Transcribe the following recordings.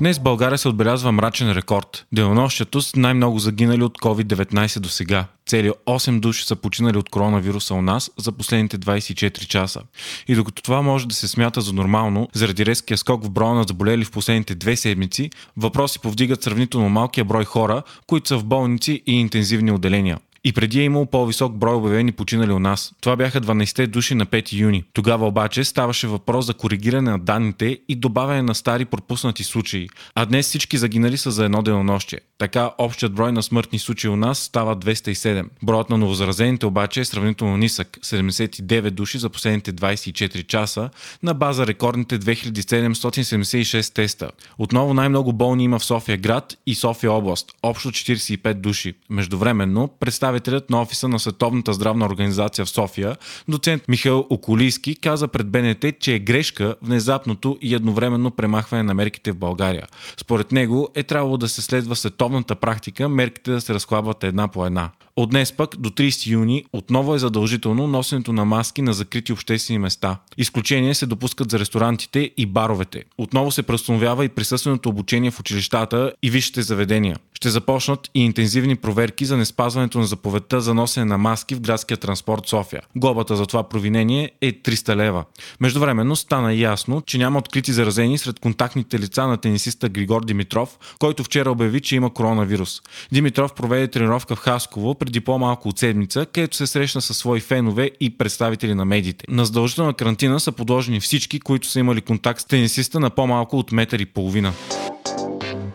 Днес България се отбелязва мрачен рекорд. Денонощието с най-много загинали от COVID-19 до сега. Цели 8 души са починали от коронавируса у нас за последните 24 часа. И докато това може да се смята за нормално, заради резкия скок в броя на заболели в последните две седмици, въпроси повдигат сравнително малкия брой хора, които са в болници и интензивни отделения. И преди е имало по-висок брой обявени починали у нас. Това бяха 12 души на 5 юни. Тогава обаче ставаше въпрос за коригиране на данните и добавяне на стари пропуснати случаи. А днес всички загинали са за едно денонощие. Така общият брой на смъртни случаи у нас става 207. Броят на новозаразените обаче е сравнително нисък 79 души за последните 24 часа на база рекордните 2776 теста. Отново най-много болни има в София град и София област. Общо 45 души. Междувременно представя представителят на офиса на Световната здравна организация в София, доцент Михаил Околийски, каза пред БНТ, че е грешка внезапното и едновременно премахване на мерките в България. Според него е трябвало да се следва световната практика мерките да се разхлабват една по една. От днес пък до 30 юни отново е задължително носенето на маски на закрити обществени места. Изключения се допускат за ресторантите и баровете. Отново се преустановява и присъственото обучение в училищата и висшите заведения. Ще започнат и интензивни проверки за неспазването на заповедта за носене на маски в градския транспорт София. Глобата за това провинение е 300 лева. Междувременно стана ясно, че няма открити заразени сред контактните лица на тенисиста Григор Димитров, който вчера обяви, че има коронавирус. Димитров проведе тренировка в Хасково преди по-малко от седмица, където се срещна със свои фенове и представители на медиите. На задължителна карантина са подложени всички, които са имали контакт с тенисиста на по-малко от метър и половина.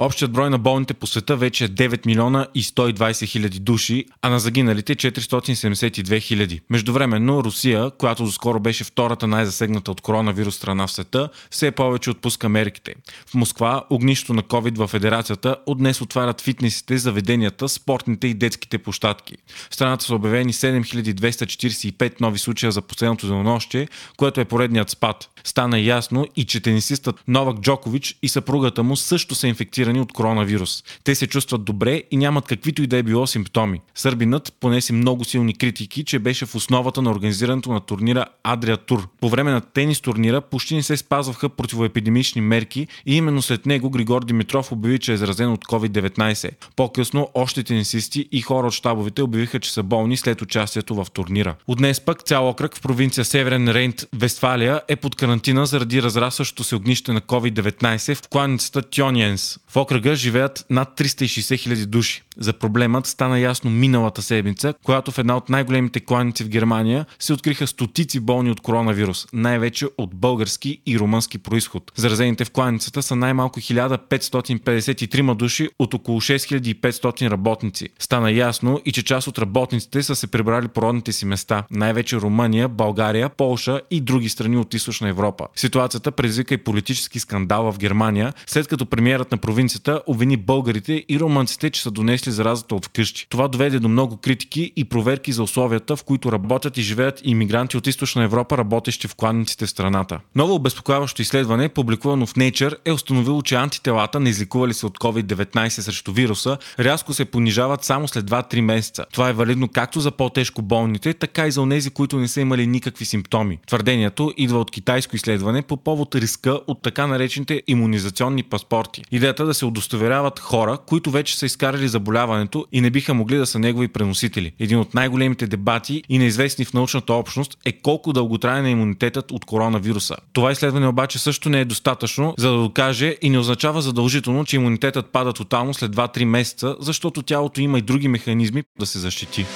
Общият брой на болните по света вече е 9 милиона и 120 хиляди души, а на загиналите 472 хиляди. Междувременно Русия, която доскоро беше втората най-засегната от коронавирус страна в света, все повече отпуска мерките. В Москва огнището на COVID във федерацията от днес отварят фитнесите, заведенията, спортните и детските площадки. В страната са обявени 7245 нови случая за последното денонощие, което е поредният спад. Стана ясно и че тенисистът Новак Джокович и съпругата му също са инфектирани от коронавирус. Те се чувстват добре и нямат каквито и да е било симптоми. Сърбинът понеси много силни критики, че беше в основата на организирането на турнира Адрия Тур. По време на тенис турнира почти не се спазваха противоепидемични мерки и именно след него Григор Димитров обяви, че е заразен от COVID-19. По-късно още тенисисти и хора от щабовете обявиха, че са болни след участието в турнира. От днес пък цял окръг в провинция Северен Рейнт, Вестфалия е под карантина заради разрастващото се огнище на COVID-19 в кланицата Тьониенс. В окръга живеят над 360 000 души. За проблемът стана ясно миналата седмица, когато в една от най-големите кланици в Германия се откриха стотици болни от коронавирус, най-вече от български и румънски происход. Заразените в кланицата са най-малко 1553 души от около 6500 работници. Стана ясно и че част от работниците са се прибрали по родните си места, най-вече Румъния, България, Полша и други страни от източна Европа. Ситуацията предизвика и политически скандал в Германия, след като премиерът на провинцията обвини българите и румънците, че са донесли заразата от вкъщи. Това доведе до много критики и проверки за условията, в които работят и живеят иммигранти от източна Европа, работещи в кланиците в страната. Ново обезпокояващо изследване, публикувано в Nature, е установило, че антителата, не изликували се от COVID-19 срещу вируса, рязко се понижават само след 2-3 месеца. Това е валидно както за по-тежко болните, така и за онези, които не са имали никакви симптоми. Твърдението идва от китайско изследване по повод риска от така наречените иммунизационни паспорти. Идеята да се удостоверяват хора, които вече са изкарали заболяването и не биха могли да са негови преносители. Един от най-големите дебати и неизвестни в научната общност е колко дълготраен е имунитетът от коронавируса. Това изследване обаче също не е достатъчно, за да докаже и не означава задължително, че имунитетът пада тотално след 2-3 месеца, защото тялото има и други механизми да се защити.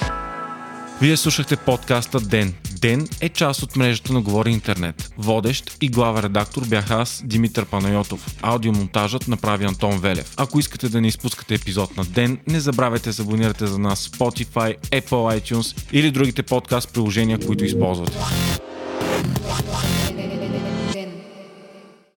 Вие слушахте подкаста Ден. Ден е част от мрежата на Говори Интернет. Водещ и глава редактор бях аз, Димитър Панайотов. Аудиомонтажът направи Антон Велев. Ако искате да не изпускате епизод на Ден, не забравяйте да се абонирате за нас в Spotify, Apple iTunes или другите подкаст приложения, които използвате.